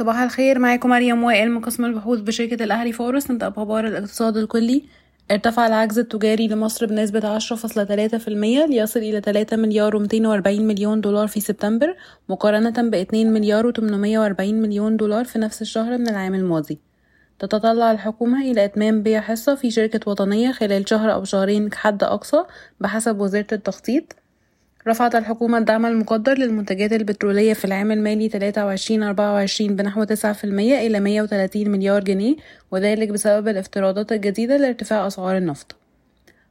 صباح الخير معاكم مريم وائل من قسم البحوث بشركة الأهلي فورس نبدأ بأخبار الاقتصاد الكلي. ارتفع العجز التجاري لمصر بنسبة عشرة فاصلة تلاتة في المية ليصل إلى تلاتة مليار ومتين وأربعين مليون دولار في سبتمبر مقارنة باتنين مليار وتمنمية وأربعين مليون دولار في نفس الشهر من العام الماضي. تتطلع الحكومة إلى إتمام بيع حصة في شركة وطنية خلال شهر أو شهرين كحد أقصى بحسب وزارة التخطيط. رفعت الحكومة الدعم المقدر للمنتجات البترولية في العام المالي 23-24 بنحو 9% إلى 130 مليار جنيه وذلك بسبب الافتراضات الجديدة لارتفاع أسعار النفط.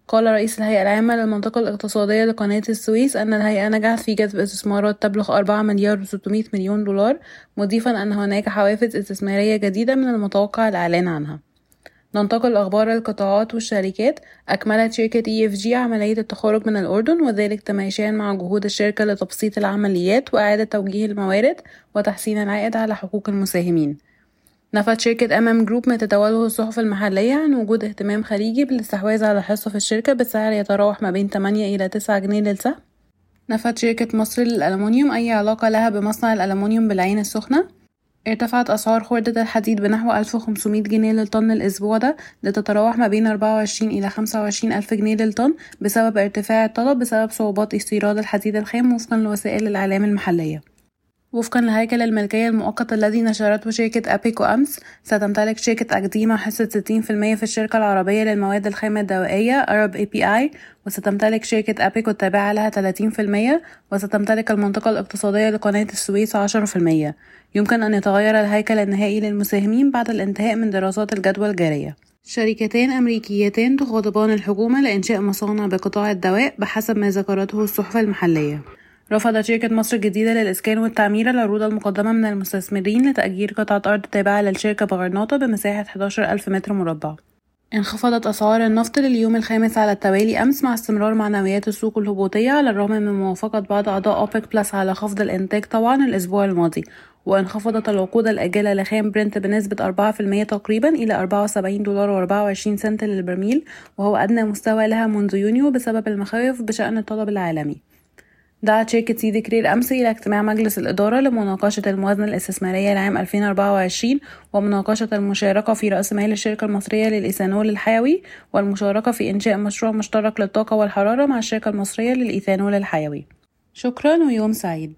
قال رئيس الهيئة العامة للمنطقة الاقتصادية لقناة السويس أن الهيئة نجحت في جذب استثمارات تبلغ 4 مليار و600 مليون دولار مضيفا أن هناك حوافز استثمارية جديدة من المتوقع الإعلان عنها. ننتقل أخبار القطاعات والشركات. أكملت شركة EFG عملية التخارج من الأردن وذلك تماشيا مع جهود الشركة لتبسيط العمليات وإعادة توجيه الموارد وتحسين العائد على حقوق المساهمين. نفت شركة أم أم جروب ما تتواليه الصحف المحلية عن وجود اهتمام خليجي بالاستحواذ على حصة في الشركة بسعر يتراوح ما بين 8 إلى 9 جنيه للسهم. نفت شركة مصر للألمنيوم أي علاقة لها بمصنع الألمنيوم بالعين السخنة؟ ارتفعت أسعار خردة الحديد بنحو ألف وخمسمية جنيه للطن الأسبوع ده لتتراوح ما بين أربعة وعشرين إلى خمسة وعشرين ألف جنيه للطن بسبب ارتفاع الطلب بسبب صعوبات استيراد الحديد الخام وفقا لوسائل الإعلام المحلية. وفقا لهيكل الملكية المؤقت الذي نشرته شركة أبيكو أمس ستمتلك شركة أكديما حصة 60% في الشركة العربية للمواد الخام الدوائية Arab API وستمتلك شركة أبيكو التابعة لها 30% وستمتلك المنطقة الاقتصادية لقناة السويس 10% يمكن أن يتغير الهيكل النهائي للمساهمين بعد الانتهاء من دراسات الجدوى الجارية. شركتان أمريكيتان تخاطبان الحكومة لإنشاء مصانع بقطاع الدواء بحسب ما ذكرته الصحف المحلية. رفضت شركة مصر الجديدة للإسكان والتعمير العروض المقدمة من المستثمرين لتأجير قطعة أرض تابعة للشركة بغرناطة بمساحة 11 ألف متر مربع. انخفضت أسعار النفط لليوم الخامس على التوالي أمس مع استمرار معنويات السوق الهبوطية على الرغم من موافقة بعض أعضاء أوبك بلس على خفض الإنتاج طوعا الأسبوع الماضي وانخفضت العقود الآجلة لخام برنت بنسبة أربعة في المية تقريبا إلى أربعة وسبعين دولار وأربعة وعشرين سنت للبرميل وهو أدنى مستوى لها منذ يونيو بسبب المخاوف بشأن الطلب العالمي. دعت شركة سيدي كرير أمس إلى اجتماع مجلس الإدارة لمناقشة الموازنة الاستثمارية لعام 2024 ومناقشة المشاركة في رأس مال الشركة المصرية للإيثانول الحيوي والمشاركة في إنشاء مشروع مشترك للطاقة والحرارة مع الشركة المصرية للإيثانول الحيوي. شكرا ويوم سعيد.